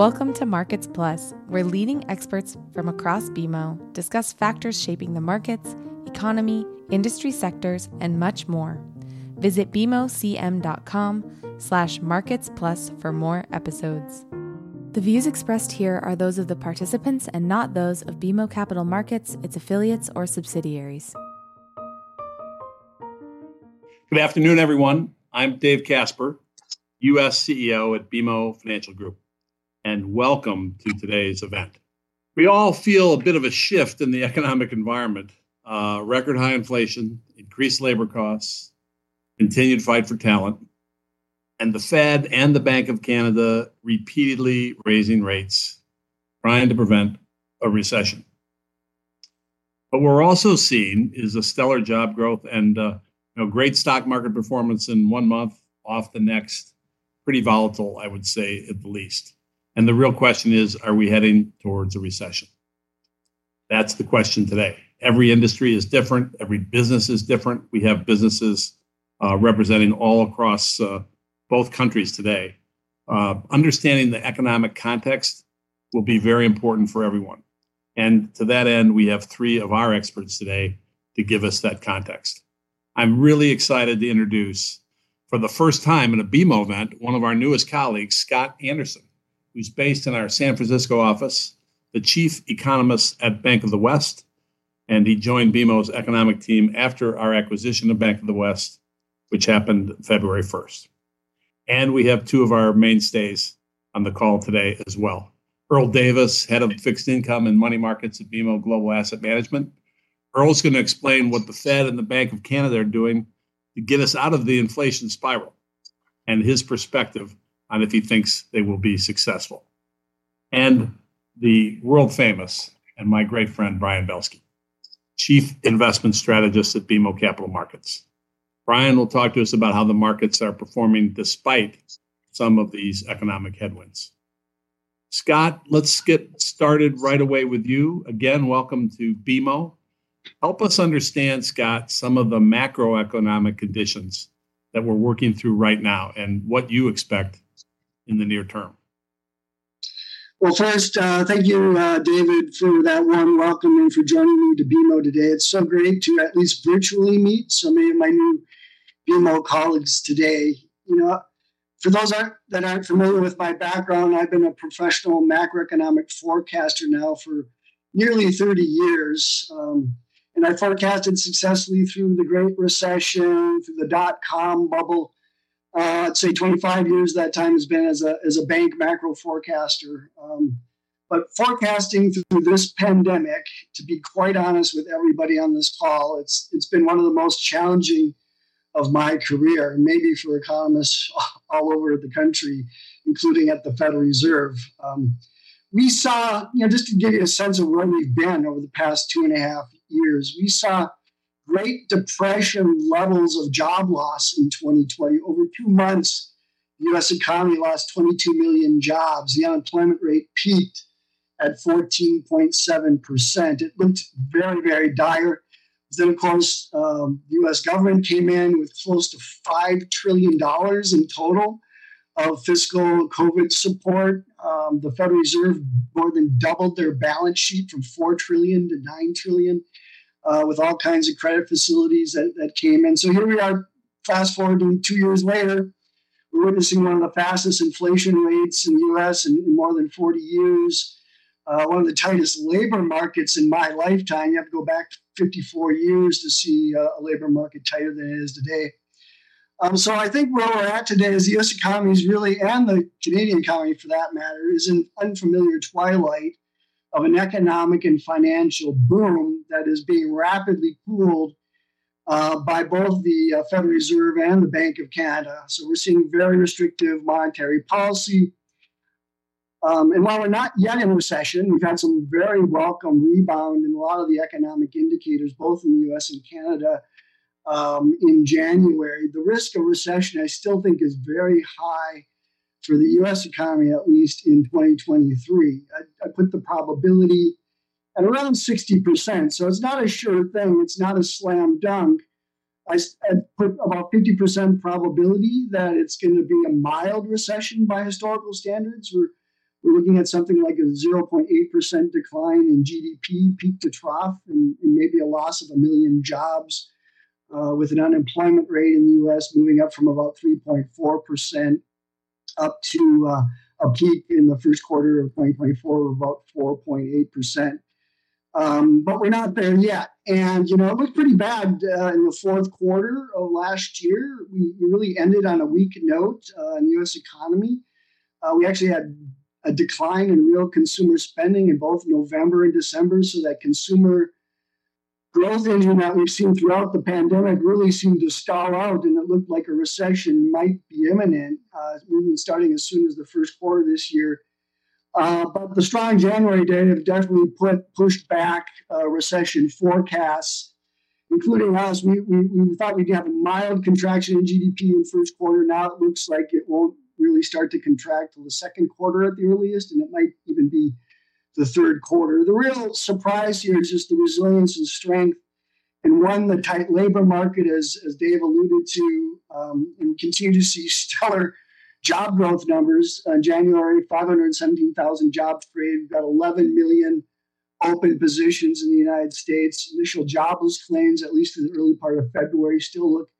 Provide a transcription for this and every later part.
Welcome to Markets Plus, where leading experts from across BMO discuss factors shaping the markets, economy, industry sectors, and much more. Visit bmocm.com slash markets plus for more episodes. The views expressed here are those of the participants and not those of BMO Capital Markets, its affiliates, or subsidiaries. Good afternoon, everyone. I'm Dave Casper, U.S. CEO at BMO Financial Group, and welcome to today's event. We all feel a bit of a shift in the economic environment uh, record high inflation, increased labor costs, continued fight for talent, and the Fed and the Bank of Canada repeatedly raising rates, trying to prevent a recession. What we're also seeing is a stellar job growth and uh, you know, great stock market performance in one month, off the next. Pretty volatile, I would say, at the least. And the real question is are we heading towards a recession? That's the question today. Every industry is different, every business is different. We have businesses uh, representing all across uh, both countries today. Uh, understanding the economic context will be very important for everyone. And to that end, we have three of our experts today to give us that context. I'm really excited to introduce, for the first time in a BMO event, one of our newest colleagues, Scott Anderson who's based in our San Francisco office, the chief economist at Bank of the West, and he joined BMO's economic team after our acquisition of Bank of the West, which happened February 1st. And we have two of our mainstays on the call today as well. Earl Davis, head of fixed income and money markets at BMO Global Asset Management. Earl's going to explain what the Fed and the Bank of Canada are doing to get us out of the inflation spiral and his perspective on if he thinks they will be successful. And the world famous and my great friend Brian Belski, Chief Investment Strategist at BMO Capital Markets. Brian will talk to us about how the markets are performing despite some of these economic headwinds. Scott, let's get started right away with you. Again, welcome to BMO. Help us understand, Scott, some of the macroeconomic conditions that we're working through right now and what you expect in the near term? Well, first, uh, thank you, uh, David, for that warm welcome and for joining me to BMO today. It's so great to at least virtually meet so many of my new BMO colleagues today. You know, for those that aren't familiar with my background, I've been a professional macroeconomic forecaster now for nearly 30 years. Um, and I forecasted successfully through the Great Recession, through the dot com bubble, uh, I'd say 25 years that time has been as a, as a bank macro forecaster. Um, but forecasting through this pandemic, to be quite honest with everybody on this call, it's it's been one of the most challenging of my career, maybe for economists all over the country, including at the Federal Reserve. Um, we saw, you know, just to give you a sense of where we've been over the past two and a half years, we saw Great Depression levels of job loss in 2020. Over two months, the US economy lost 22 million jobs. The unemployment rate peaked at 14.7%. It looked very, very dire. Then, of course, um, the US government came in with close to $5 trillion in total of fiscal COVID support. Um, the Federal Reserve more than doubled their balance sheet from 4 trillion to 9 trillion uh, with all kinds of credit facilities that, that came in. So here we are, fast forwarding two years later, we're witnessing one of the fastest inflation rates in the US in, in more than 40 years. Uh, one of the tightest labor markets in my lifetime. You have to go back 54 years to see uh, a labor market tighter than it is today. Um, so I think where we're at today is the U.S. economy is really, and the Canadian economy for that matter, is in unfamiliar twilight of an economic and financial boom that is being rapidly cooled uh, by both the uh, Federal Reserve and the Bank of Canada. So we're seeing very restrictive monetary policy. Um, and while we're not yet in recession, we've had some very welcome rebound in a lot of the economic indicators, both in the US and Canada um, in January. The risk of recession, I still think, is very high for the US economy, at least in 2023. I, I put the probability at around 60%. So it's not a sure thing, it's not a slam dunk. I, I put about 50% probability that it's going to be a mild recession by historical standards. We're we're looking at something like a 0.8% decline in GDP, peak to trough, and, and maybe a loss of a million jobs, uh, with an unemployment rate in the US moving up from about 3.4% up to uh, a peak in the first quarter of 2024 of about 4.8%. Um, but we're not there yet. And, you know, it looked pretty bad uh, in the fourth quarter of last year. We, really ended on a weak note uh, in the US economy. Uh, we actually had a decline in real consumer spending in both November and December, so that consumer growth engine that we've seen throughout the pandemic really seemed to stall out, and it looked like a recession might be imminent, uh, moving starting as soon as the first quarter this year. Uh, but the strong January data have definitely put pushed back uh, recession forecasts, including us. We, we, we thought we'd have a mild contraction in GDP in first quarter. Now it looks like it won't really start to contract till the second quarter at the earliest, and it might even be the third quarter. The real surprise here is just the resilience and strength, and one, the tight labor market, as, as Dave alluded to, um, and continue to see stellar job growth numbers. In January, 517,000 jobs created. We've got 11 million open positions in the United States. Initial jobless claims, at least in the early part of February, still look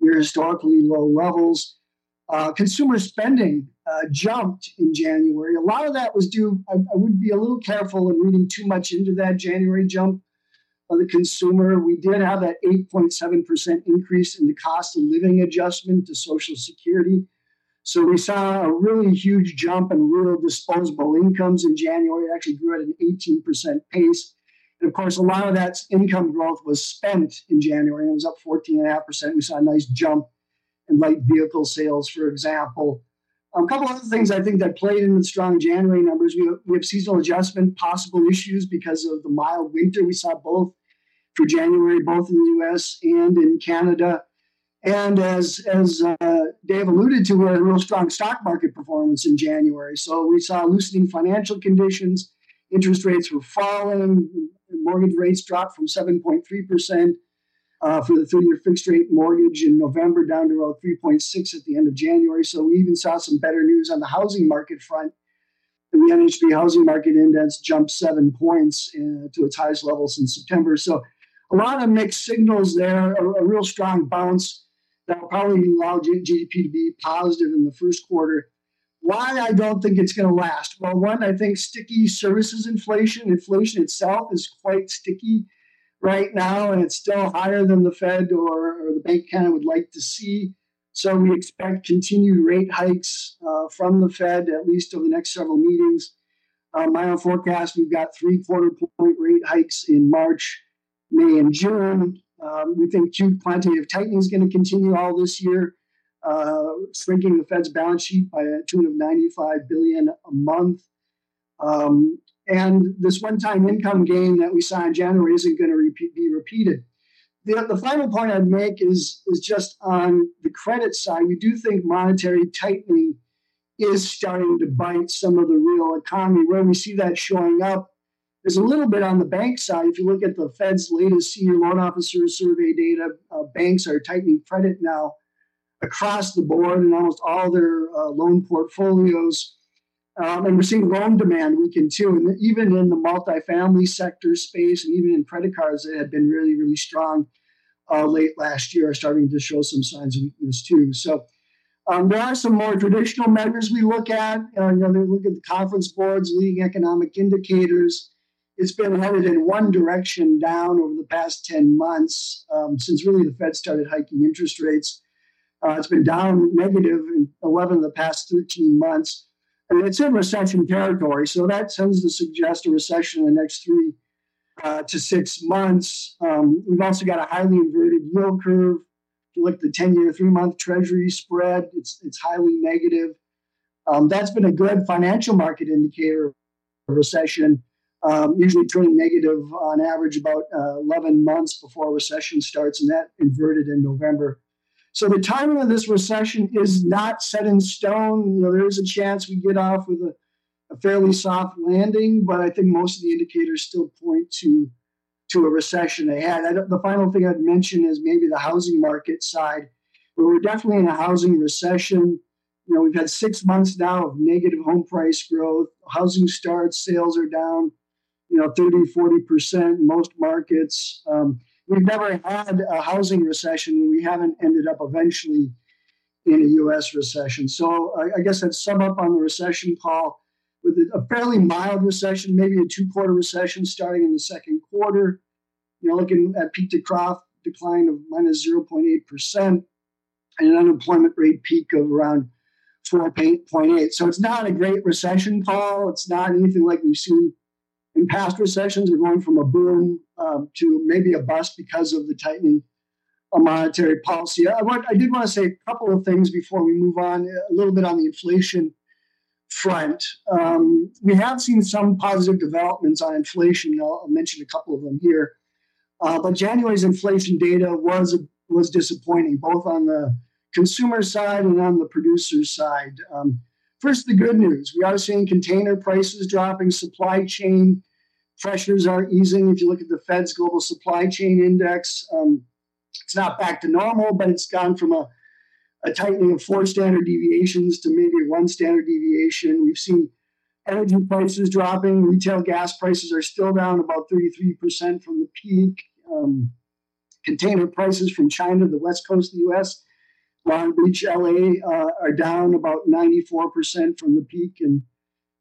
near historically low levels. Uh, consumer spending uh, jumped in January. A lot of that was due, I, I, would be a little careful in reading too much into that January jump of the consumer. We did have that 8.7% increase in the cost of living adjustment to Social Security. So we saw a really huge jump in real disposable incomes in January. It actually grew at an 18% pace. And of course, a lot of that income growth was spent in January. It was up 14.5%. We saw a nice jump in light vehicle sales, for example. A couple other things I think that played in the strong January numbers. We have, we have seasonal adjustment, possible issues because of the mild winter. We saw both for January, both in the US and in Canada. And as, as uh, Dave alluded to, we had a real strong stock market performance in January. So we saw loosening financial conditions. Interest rates were falling. Mortgage rates dropped from 7.3% uh, for the 30 year fixed rate mortgage in November down to about 3.6 at the end of January. So we even saw some better news on the housing market front. The NHB housing market index jumped seven points uh, to its highest level since September. So a lot of mixed signals there, a, a real strong bounce that will probably allow GDP to be positive in the first quarter. Why I don't think it's going to last? Well, one, I think sticky services inflation, inflation itself is quite sticky right now, and it's still higher than the Fed or, or the Bank Canada would like to see. So we expect continued rate hikes uh, from the Fed at least over the next several meetings. Uh, my own forecast, we've got three quarter point rate hikes in March, May, and June. Um, we think quantitative tightening is going to continue all this year, uh, shrinking the Fed's balance sheet by a tune of 95 billion a month. Um, and this one-time income gain that we saw in January isn't going to be repeated. The, the final point I'd make is, is just on the credit side. We do think monetary tightening is starting to bite some of the real economy. Where we see that showing up is a little bit on the bank side. If you look at the Fed's latest senior loan officer survey data, uh, banks are tightening credit now across the board in almost all their uh, loan portfolios. Um, and we're seeing loan demand weaken too. And even in the multifamily sector space and even in credit cards that had been really, really strong uh, late last year are starting to show some signs of weakness too. So um, there are some more traditional measures we look at. Uh, you know, they look at the conference boards, leading economic indicators. It's been headed in one direction down over the past 10 months um, since really the Fed started hiking interest rates. Uh, it's been down negative in 11 of the past 13 months. And it's in recession territory. So that tends to suggest a recession in the next three uh, to six months. Um, we've also got a highly inverted yield curve. If you look at the 10 year, three month treasury spread, it's, it's highly negative. Um, that's been a good financial market indicator of recession, um, usually turning negative on average about uh, 11 months before a recession starts, and that inverted in November. So the timing of this recession is not set in stone. You know, there is a chance we get off with a, a fairly soft landing, but I think most of the indicators still point to to a recession ahead. the final thing I'd mention is maybe the housing market side, where we're definitely in a housing recession. you know, we've had six months now of negative home price growth. Housing starts, sales are down, you know, 30, 40% in most markets. Um, we've never had a housing recession. And we haven't ended up eventually in a U.S. recession. So I, I guess I'd sum up on the recession call with a fairly mild recession, maybe a two-quarter recession starting in the second quarter. You know, looking at peak to trough decline of minus 0.8 percent and an unemployment rate peak of around 4.8. So it's not a great recession call. It's not anything like we've seen in past recessions. We're going from a boom um, to maybe a bust because of the tightening of monetary policy. I, want, I did want to say a couple of things before we move on, a little bit on the inflation front. Um, we have seen some positive developments on inflation. I'll, I'll mention a couple of them here. Uh, but January's inflation data was was disappointing, both on the consumer side and on the producer side. Um, first, the good news we are seeing container prices dropping, supply chain pressures are easing. If you look at the Fed's global supply chain index, um, it's not back to normal, but it's gone from a, a tightening of four standard deviations to maybe one standard deviation. We've seen energy prices dropping, retail gas prices are still down about 33% from the peak. Um, container prices from China to the west coast of the US Long Beach, LA uh, are down about 94% from the peak in,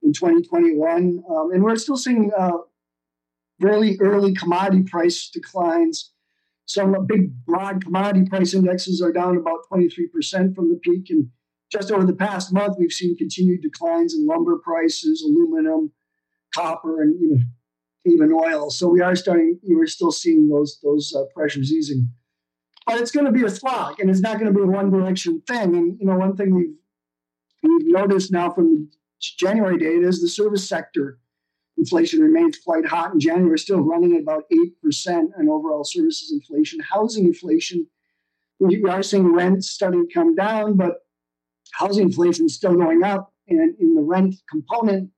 in 2021. Um, and we're still seeing uh, really early commodity price declines. Some big broad commodity price indexes are down about 23% from the peak. And just over the past month, we've seen continued declines in lumber prices, aluminum, copper, and you know, even oil. So we are starting, we're still seeing those, those uh, pressures easing but it's going to be a slog and it's not going to be a one direction thing. And, you know, one thing we've, we've noticed now from the January data is the service sector inflation remains quite hot in January, still running at about 8% on overall services inflation. Housing inflation, we are seeing rents starting to come down, but housing inflation is still going up. And in the rent component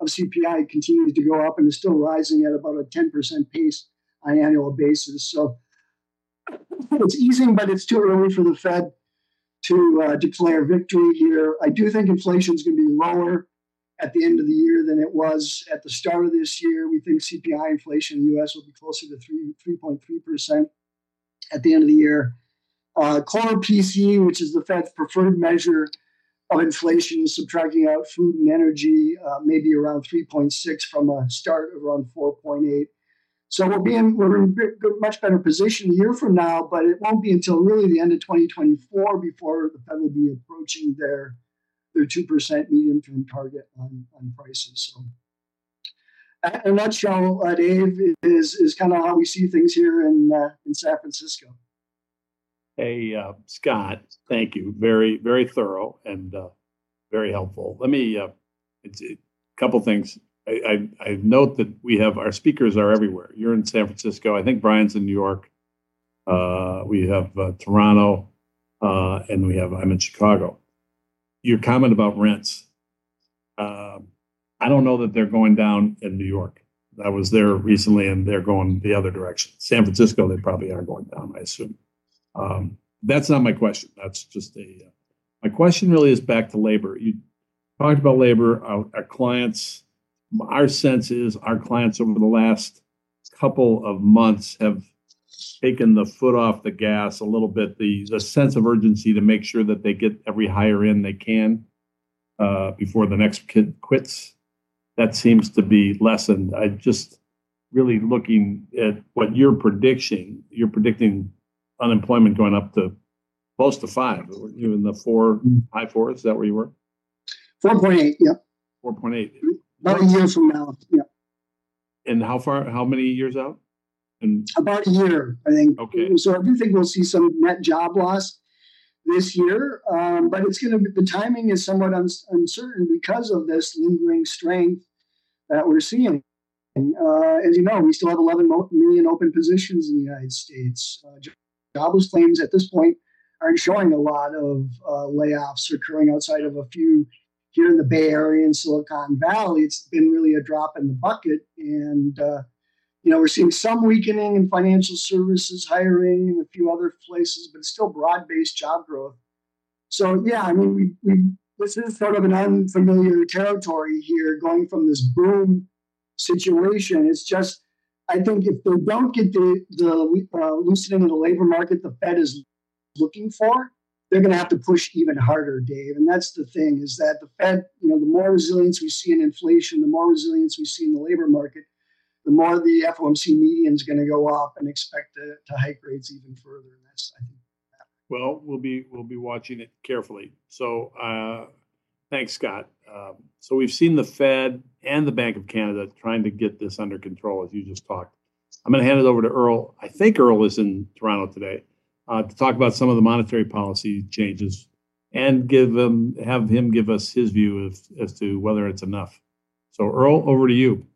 of CPI continues to go up and is still rising at about a 10% pace on an annual basis. So it's easing, but it's too early for the Fed to uh, declare victory here. I do think inflation is going to be lower at the end of the year than it was at the start of this year. We think CPI inflation in the US will be closer to 3, 3.3% at the end of the year. Uh, core PCE, which is the Fed's preferred measure of inflation, subtracting out food and energy, uh, maybe around 3.6 from a start of around 4.8. So we'll be in we're in a much better position a year from now, but it won't be until really the end of 2024 before the Fed will be approaching their their two percent medium term target on, on prices. So, in a nutshell, uh, Dave is is kind of how we see things here in uh, in San Francisco. Hey, uh, Scott, thank you. Very very thorough and uh, very helpful. Let me uh, it's a couple things I, I, I, note that we have our speakers are everywhere. You're in San Francisco. I think Brian's in New York. Uh, we have uh, Toronto, uh, and we have I'm in Chicago. Your comment about rents. Um, I don't know that they're going down in New York. I was there recently, and they're going the other direction. San Francisco, they probably are going down. I assume. Um, that's not my question. That's just a. Uh, my question really is back to labor. You talked about labor. Our, our clients our sense is our clients over the last couple of months have taken the foot off the gas a little bit, the, the sense of urgency to make sure that they get every hire in they can uh, before the next kid quits. That seems to be lessened. I just really looking at what you're predicting. You're predicting unemployment going up to close to five. even the four mm-hmm. high four? Is that where you were? Four point eight. Yep. Four point eight. About a year from now. Yeah. And how far? How many years out? And about a year, I think. Okay. So I do think we'll see some net job loss this year, um, but it's going to be the timing is somewhat un- uncertain because of this lingering strength that we're seeing. And, uh, as you know, we still have 11 million open positions in the United States. Uh, jobless claims at this point aren't showing a lot of uh, layoffs occurring outside of a few here in the Bay Area and Silicon Valley, it's been really a drop in the bucket. And, uh, you know, we're seeing some weakening in financial services, hiring, and a few other places, but it's still broad based job growth. So, yeah, I mean, we, we this is sort of an unfamiliar territory here, going from this boom situation. It's just, I think if they don't get the, the uh, loosening of the labor market the Fed is looking for, they're going to have to push even harder, Dave. And that's the thing is that the Fed, you know, the more resilience we see in inflation, the more resilience we see in the labor market, the more the FOMC median is going to go up and expect to, to hike rates even further. And that's, I think, well, we'll be we'll be watching it carefully. So, uh, thanks, Scott. Um, so we've seen the Fed and the Bank of Canada trying to get this under control, as you just talked. I'm going to hand it over to Earl. I think Earl is in Toronto today uh, to talk about some of the monetary policy changes and give him have him give us his view of, as to whether it's enough. So, Earl, over to you.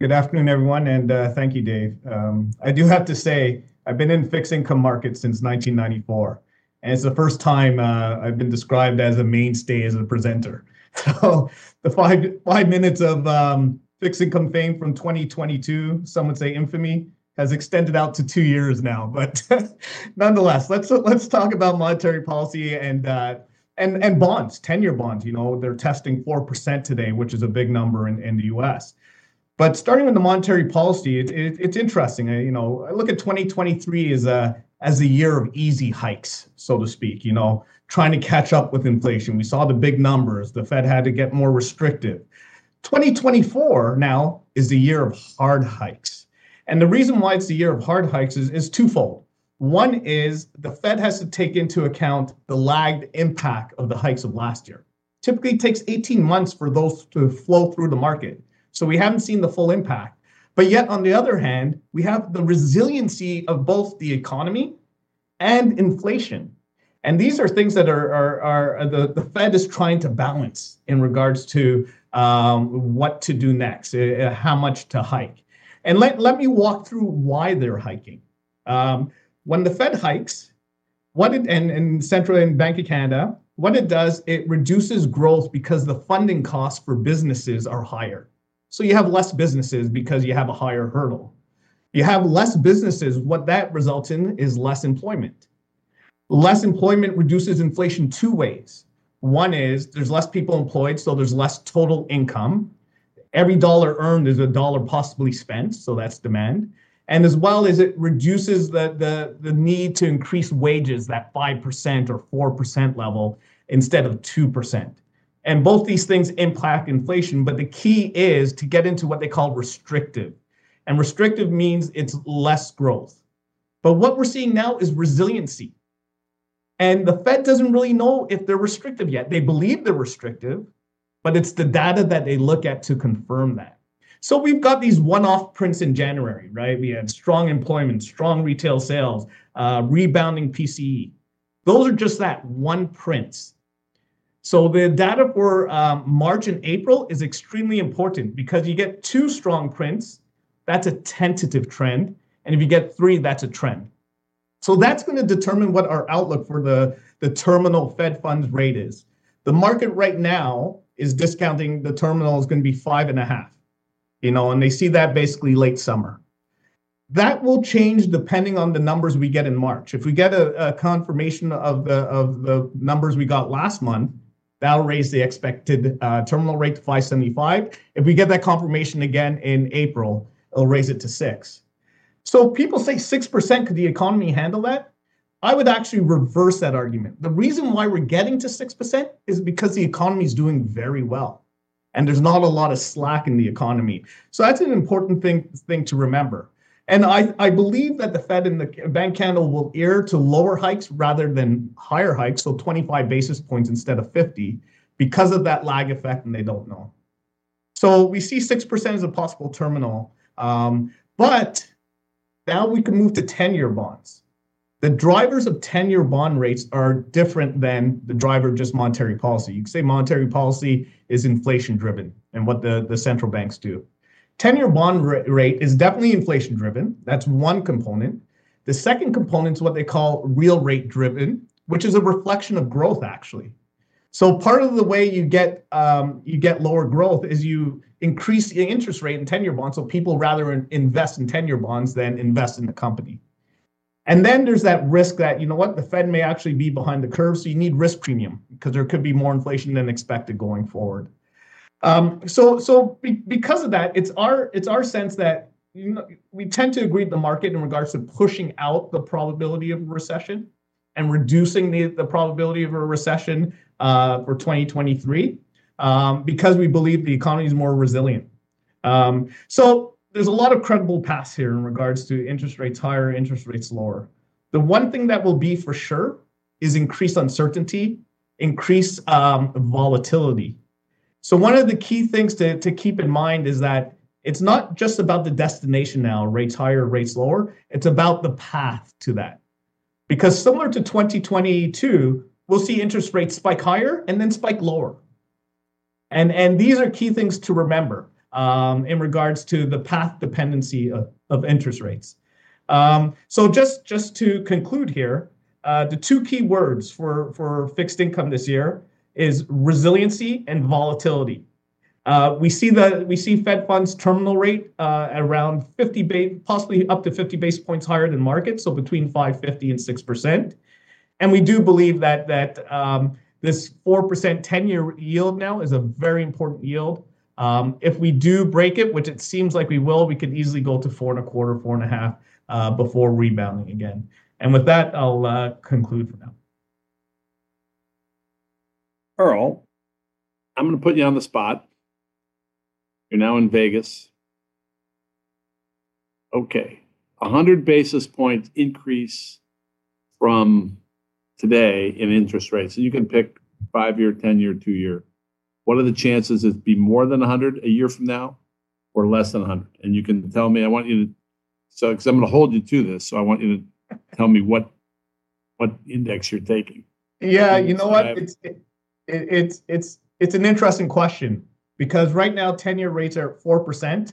Good afternoon, everyone, and uh, thank you, Dave. Um, I do have to say I've been in fixed income markets since 1994, and it's the first time uh, I've been described as a mainstay as a presenter. So the five five minutes of um, fixed income fame from 2022, some would say infamy, has extended out to two years now. But nonetheless, let's let's talk about monetary policy and uh, and and bonds, ten-year bonds. You know, they're testing four percent today, which is a big number in, in the U.S. But starting with the monetary policy, it, it, it's interesting. You know, I look at 2023 as a as a year of easy hikes, so to speak. You know, trying to catch up with inflation. We saw the big numbers. The Fed had to get more restrictive. 2024 now is the year of hard hikes. And the reason why it's the year of hard hikes is, is twofold. One is the Fed has to take into account the lagged impact of the hikes of last year. Typically takes 18 months for those to flow through the market. So we haven't seen the full impact. But yet, on the other hand, we have the resiliency of both the economy and inflation. And these are things that are, are, are the, the Fed is trying to balance in regards to um, what to do next, uh, how much to hike. And let, let me walk through why they're hiking. Um, when the Fed hikes, what it, and, and Central and Bank of Canada, what it does, it reduces growth because the funding costs for businesses are higher. So you have less businesses because you have a higher hurdle. You have less businesses. What that results in is less employment. Less employment reduces inflation two ways. One is there's less people employed, so there's less total income. Every dollar earned is a dollar possibly spent, so that's demand. And as well as it reduces the, the, the need to increase wages, that 5% or 4% level instead of 2%. And both these things impact inflation, but the key is to get into what they call restrictive. And restrictive means it's less growth. But what we're seeing now is resiliency. And the Fed doesn't really know if they're restrictive yet. They believe they're restrictive, but it's the data that they look at to confirm that. So we've got these one-off prints in January, right? We had strong employment, strong retail sales, uh, rebounding PCE. Those are just that one prints. So the data for um, March and April is extremely important because you get two strong prints, that's a tentative trend. And if you get three, that's a trend. So that's going to determine what our outlook for the, the terminal Fed funds rate is. The market right now is discounting the terminal is going to be five and a half, you know, and they see that basically late summer. That will change depending on the numbers we get in March. If we get a, a confirmation of the of the numbers we got last month, That'll raise the expected uh, terminal rate to 575. If we get that confirmation again in April, it'll raise it to six. So people say 6%, could the economy handle that? I would actually reverse that argument. The reason why we're getting to 6% is because the economy is doing very well. And there's not a lot of slack in the economy. So that's an important thing, thing to remember. And I, I believe that the Fed and the Bank Canada will err to lower hikes rather than higher hikes, so 25 basis points instead of 50, because of that lag effect, and they don't know. So we see 6% as a possible terminal. Um, but now we can move to 10 year bonds. The drivers of 10 year bond rates are different than the driver of just monetary policy. You can say monetary policy is inflation driven and what the, the central banks do. 10 year bond rate is definitely inflation driven. That's one component. The second component is what they call real rate driven, which is a reflection of growth, actually. So part of the way you get um, you get lower growth is you increase the interest rate in 10 year bonds. So people rather invest in 10 year bonds than invest in the company. And then there's that risk that, you know what, the Fed may actually be behind the curve. So you need risk premium because there could be more inflation than expected going forward. Um, so so be, because of that, it's our it's our sense that you know, we tend to agree with the market in regards to pushing out the probability of recession and reducing the, the probability of a recession uh, for 2023 um, because we believe the economy is more resilient. Um, so there's a lot of credible paths here in regards to interest rates higher, interest rates lower. The one thing that will be for sure is increased uncertainty, increased um, volatility. So one of the key things to, to keep in mind is that it's not just about the destination now, rates higher, rates lower. It's about the path to that. Because similar to 2022, we'll see interest rates spike higher and then spike lower. And, and these are key things to remember um, in regards to the path dependency of, of interest rates. Um, so just, just to conclude here, uh, the two key words for, for fixed income this year is resiliency and volatility. Uh, we see the we see Fed funds terminal rate uh, around 50 base, possibly up to 50 basis points higher than market, so between 550 and 6 percent. And we do believe that that um, this 4 percent 10-year yield now is a very important yield. Um, if we do break it, which it seems like we will, we could easily go to four and a quarter, four and a half uh, before rebounding again. And with that, I'll uh, conclude for now. Earl, I'm going to put you on the spot you're now in Vegas. Okay. A 100 basis point increase from today in interest rates. And you can pick five year, 10 year, two year. What are the chances it be more than 100 a year from now or less than 100? And you can tell me, I want you to, so because I'm going to hold you to this. So I want you to tell me what what index you're taking. Yeah, you know what? It's it, it's it's it's an interesting question because right now 10 year rates are 4%.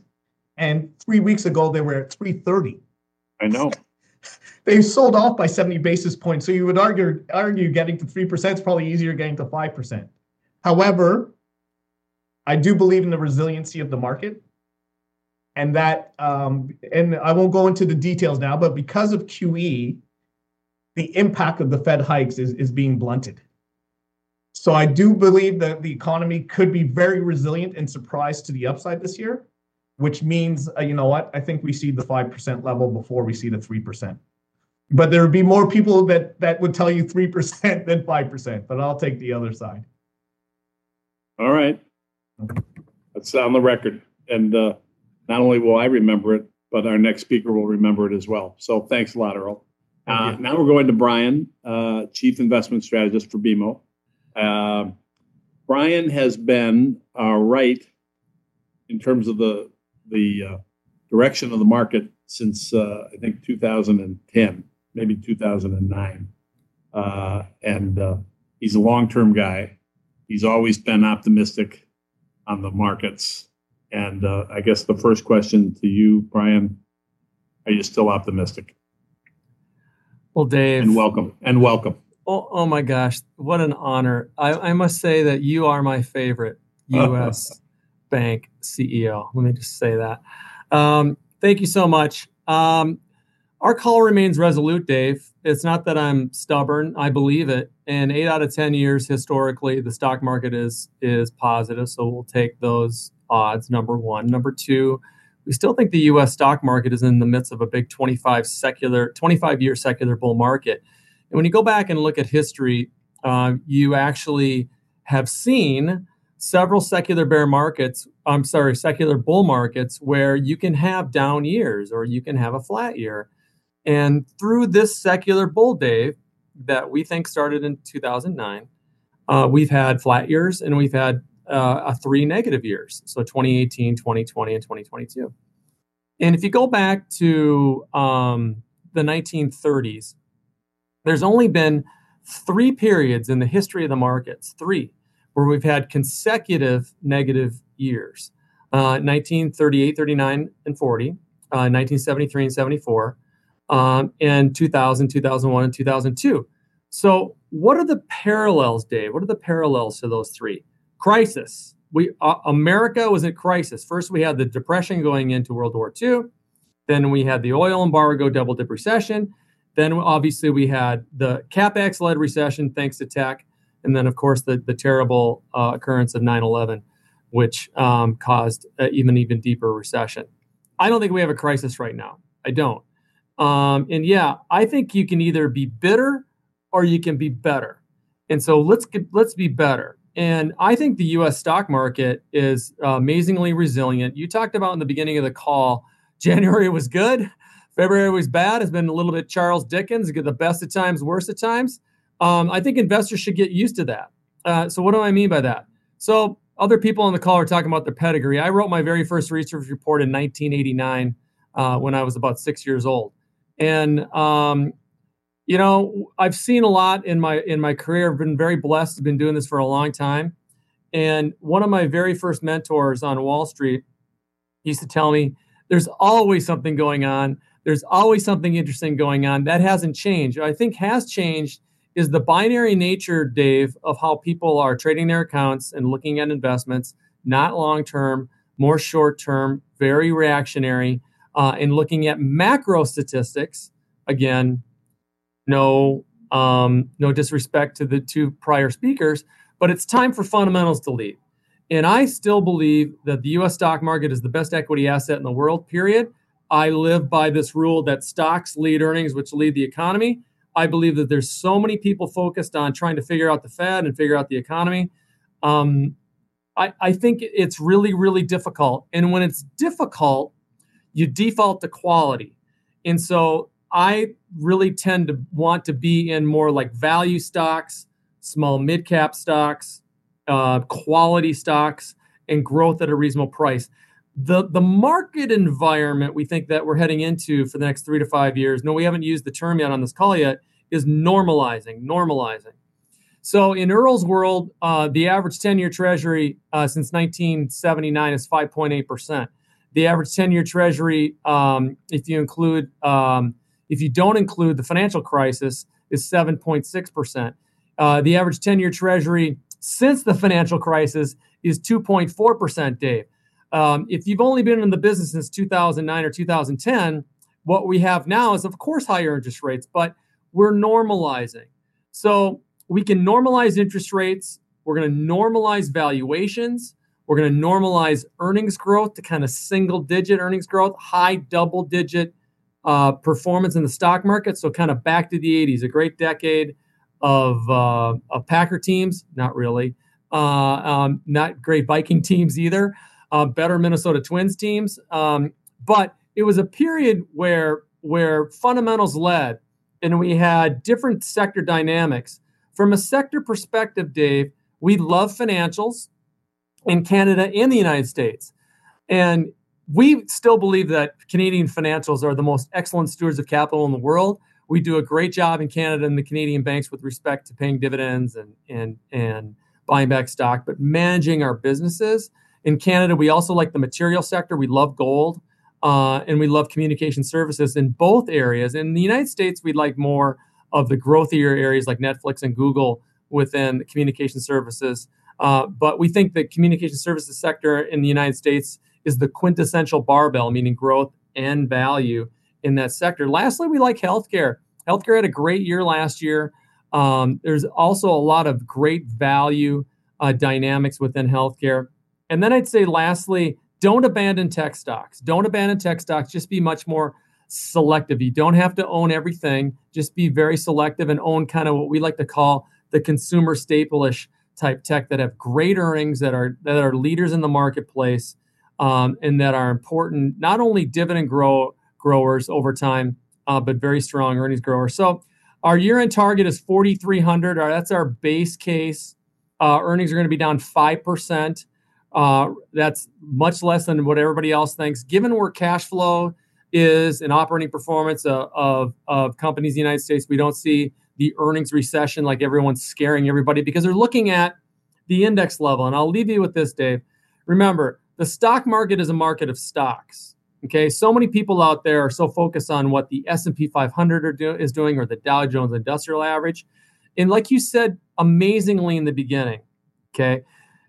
And three weeks ago, they were at 330. I know. they sold off by 70 basis points. So you would argue, argue getting to 3% is probably easier getting to 5%. However, I do believe in the resiliency of the market. And that, um, and I won't go into the details now, but because of QE, the impact of the Fed hikes is, is being blunted. So I do believe that the economy could be very resilient and surprised to the upside this year, which means, uh, you know what? I think we see the 5% level before we see the 3%. But there would be more people that, that would tell you 3% than 5%, but I'll take the other side. All right. That's on the record. And uh, not only will I remember it, but our next speaker will remember it as well. So thanks a lot, Earl. Uh, now we're going to Brian, uh, Chief Investment Strategist for BMO. Uh, Brian has been uh, right in terms of the the uh, direction of the market since uh, I think 2010, maybe 2009, uh, and uh, he's a long-term guy. He's always been optimistic on the markets, and I guess the first question to you, Brian, are you still optimistic? Well, Dave, and welcome, and welcome. Oh, oh my gosh, what an honor. I, I must say that you are my favorite U.S. bank CEO. Let me just say that. Um, thank you so much. Um, our call remains resolute, Dave. It's not that I'm stubborn. I believe it. And eight out of 10 years historically, the stock market is is positive. So we'll take those odds, number one. Number two, we still think the US stock market is in the midst of a big 25 secular, 25 year secular bull market. And when you go back and look at history, uh, you actually have seen several secular bear markets, I'm sorry, secular bull markets where you can have down years or you can have a flat year. And through this secular bull day that we think started in 2009, uh, we've had flat years and we've had uh, three negative years. So 2018, 2020, and 2022. And if you go back to um, the 1930s, there's only been three periods in the history of the markets, three, where we've had consecutive negative years uh, 1938, 39, and 40, uh, 1973 and 74, um, and 2000, 2001, and 2002. So, what are the parallels, Dave? What are the parallels to those three? Crisis. We uh, America was in crisis. First, we had the depression going into World War II. Then we had the oil embargo, double dip recession, Then obviously we had the capex led recession thanks to tech, and then of course the the terrible uh, occurrence of 9/11, which um, caused even even deeper recession. I don't think we have a crisis right now. I don't. Um, and yeah, I think you can either be bitter or you can be better. And so let's get, let's be better. And I think the U.S. stock market is uh, amazingly resilient. You talked about in the beginning of the call, January was good, February was bad. It's been a little bit Charles Dickens, get the best of times, worst at times. Um, I think investors should get used to that. Uh, so what do I mean by that? So other people on the call are talking about their pedigree. I wrote my very first research report in 1989 uh, when I was about six years old, and um, you know I've seen a lot in my in my career. I've been very blessed. I've been doing this for a long time, and one of my very first mentors on Wall Street used to tell me, "There's always something going on. There's always something interesting going on." That hasn't changed. I think has changed is the binary nature, Dave, of how people are trading their accounts and looking at investments, not long term, more short term, very reactionary, uh, and looking at macro statistics. Again, no, um, no disrespect to the two prior speakers, but it's time for fundamentals to lead. And I still believe that the US stock market is the best equity asset in the world, period. I live by this rule that stocks lead earnings, which lead the economy. I believe that there's so many people focused on trying to figure out the Fed and figure out the economy. Um, I, I think it's really, really difficult. And when it's difficult, you default to quality. And so I really tend to want to be in more like value stocks, small mid cap stocks, uh, quality stocks, and growth at a reasonable price. The the market environment we think that we're heading into for the next three to five years no we haven't used the term yet on this call yet is normalizing normalizing. So in earl's world uh, the average 10-year treasury uh, since 1979 is 5.8% the average 10-year treasury um, if you include um, if you don't include the financial crisis is 7.6% uh, the average 10-year treasury since the financial crisis is 2.4% dave um, if you've only been in the business since 2009 or 2010, what we have now is, of course, higher interest rates, but we're normalizing. So we can normalize interest rates. We're going to normalize valuations. We're going to normalize earnings growth to kind of single digit earnings growth, high double digit uh, performance in the stock market. So, kind of back to the 80s, a great decade of, uh, of Packer teams. Not really. Uh, um, not great Viking teams either uh, better Minnesota Twins teams. Um, but it was a period where where fundamentals led, and we had different sector dynamics. From a sector perspective, Dave, we love financials in Canada and the United States, and we still believe that Canadian financials are the most excellent stewards of capital in the world. We do a great job in Canada and the Canadian banks with respect to paying dividends and and and buying back stock, but managing our businesses in Canada, we also like the material sector. We love gold uh, and we love communication services in both areas. In the United States, we'd like more of the growthier areas like Netflix and Google within communication services. Uh, but we think the communication services sector in the United States is the quintessential barbell, meaning growth and value in that sector. Lastly, we like healthcare. Healthcare had a great year last year. Um, there's also a lot of great value uh, dynamics within healthcare. And then I'd say, lastly, don't abandon tech stocks. Don't abandon tech stocks. Just be much more selective. You don't have to own everything. Just be very selective and own kind of what we like to call the consumer staple-ish type tech that have great earnings, that are that are leaders in the marketplace, um, and that are important not only dividend grow growers over time, uh, but very strong earnings growers. So our year-end target is 4,300. That's our base case. Uh, earnings are going to be down five percent. Uh, that's much less than what everybody else thinks. Given where cash flow is and operating performance of, of, of companies in the United States, we don't see the earnings recession like everyone's scaring everybody because they're looking at the index level. And I'll leave you with this, Dave. Remember, the stock market is a market of stocks. Okay, so many people out there are so focused on what the S&P 500 do, is doing or the Dow Jones Industrial Average. And like you said amazingly in the beginning, okay,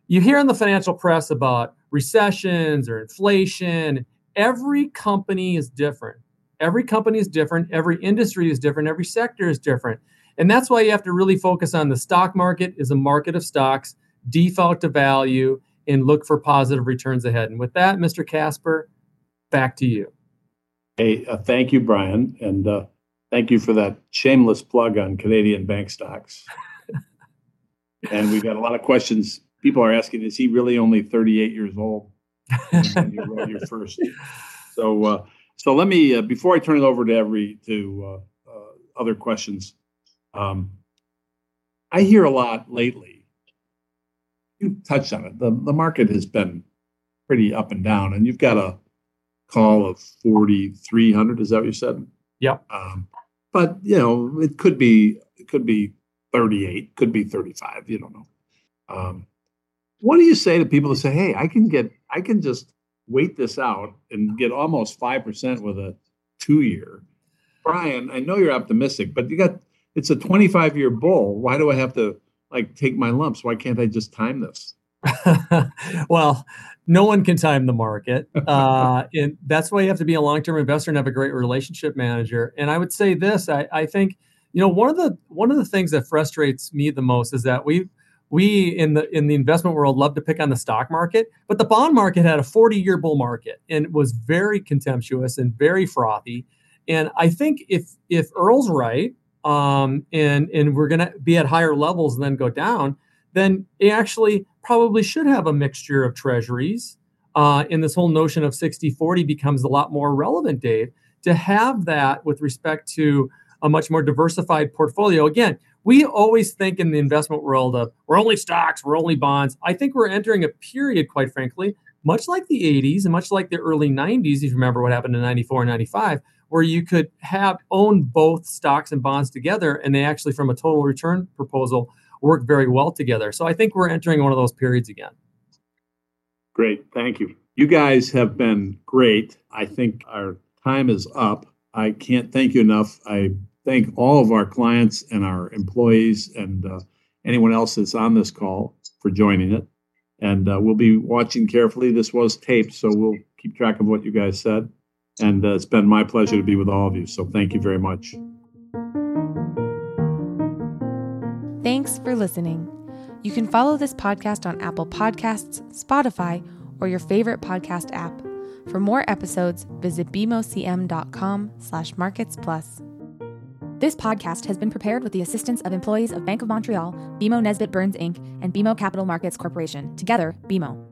you hear in the financial press about recessions or inflation. Every company is different. Every company is different, every industry is different, every sector is different. And that's why you have to really focus on the stock market is a market of stocks, default to value, and look for positive returns ahead. And with that, Mr. Casper, back to you. Hey, uh, thank you, Brian. And uh, thank you for that shameless plug on Canadian bank stocks. and we've got a lot of questions. People are asking, is he really only 38 years old? when you wrote your first. So, uh, so let me uh, before I turn it over to every to uh, uh, other questions. Um, I hear a lot lately. You touched on it. The the market has been pretty up and down, and you've got a call of forty three hundred. Is that what you said? Yeah. Um, but you know, it could be it could be thirty eight, could be thirty five. You don't know. Um, what do you say to people that say, "Hey, I can get, I can just wait this out and get almost five percent with a two-year"? Brian, I know you're optimistic, but you got it's a 25-year bull. Why do I have to like take my lumps? Why can't I just time this? well, no one can time the market, uh, and that's why you have to be a long-term investor and have a great relationship manager. And I would say this: I, I think you know one of the one of the things that frustrates me the most is that we we in the in the investment world love to pick on the stock market, but the bond market had a 40-year bull market and was very contemptuous and very frothy. And I think if if Earl's right, um, and and we're going to be at higher levels and then go down, then it actually probably should have a mixture of treasuries. Uh, and this whole notion of 60-40 becomes a lot more relevant, Dave, to have that with respect to a much more diversified portfolio. Again, we always think in the investment world of we're only stocks, we're only bonds. I think we're entering a period, quite frankly, much like the 80s and much like the early 90s, if you remember what happened in 94 and 95, where you could have own both stocks and bonds together and they actually, from a total return proposal, work very well together. So I think we're entering one of those periods again. Great. Thank you. You guys have been great. I think our time is up. I can't thank you enough. I thank all of our clients and our employees and uh, anyone else that's on this call for joining it. And uh, we'll be watching carefully. This was taped, so we'll keep track of what you guys said. And uh, it's been my pleasure to be with all of you. So thank you very much. Thanks for listening. You can follow this podcast on Apple Podcasts, Spotify, or your favorite podcast app. For more episodes, visit bmocm.com slash markets plus. This podcast has been prepared with the assistance of employees of Bank of Montreal, BMO Nesbitt Burns Inc., and BMO Capital Markets Corporation, together, BMO.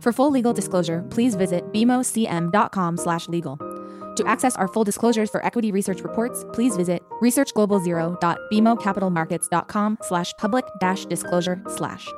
For full legal disclosure, please visit bmocm.com/legal. To access our full disclosures for equity research reports, please visit researchglobalzero.bmocapitalmarkets.com slash public dash disclosure slash.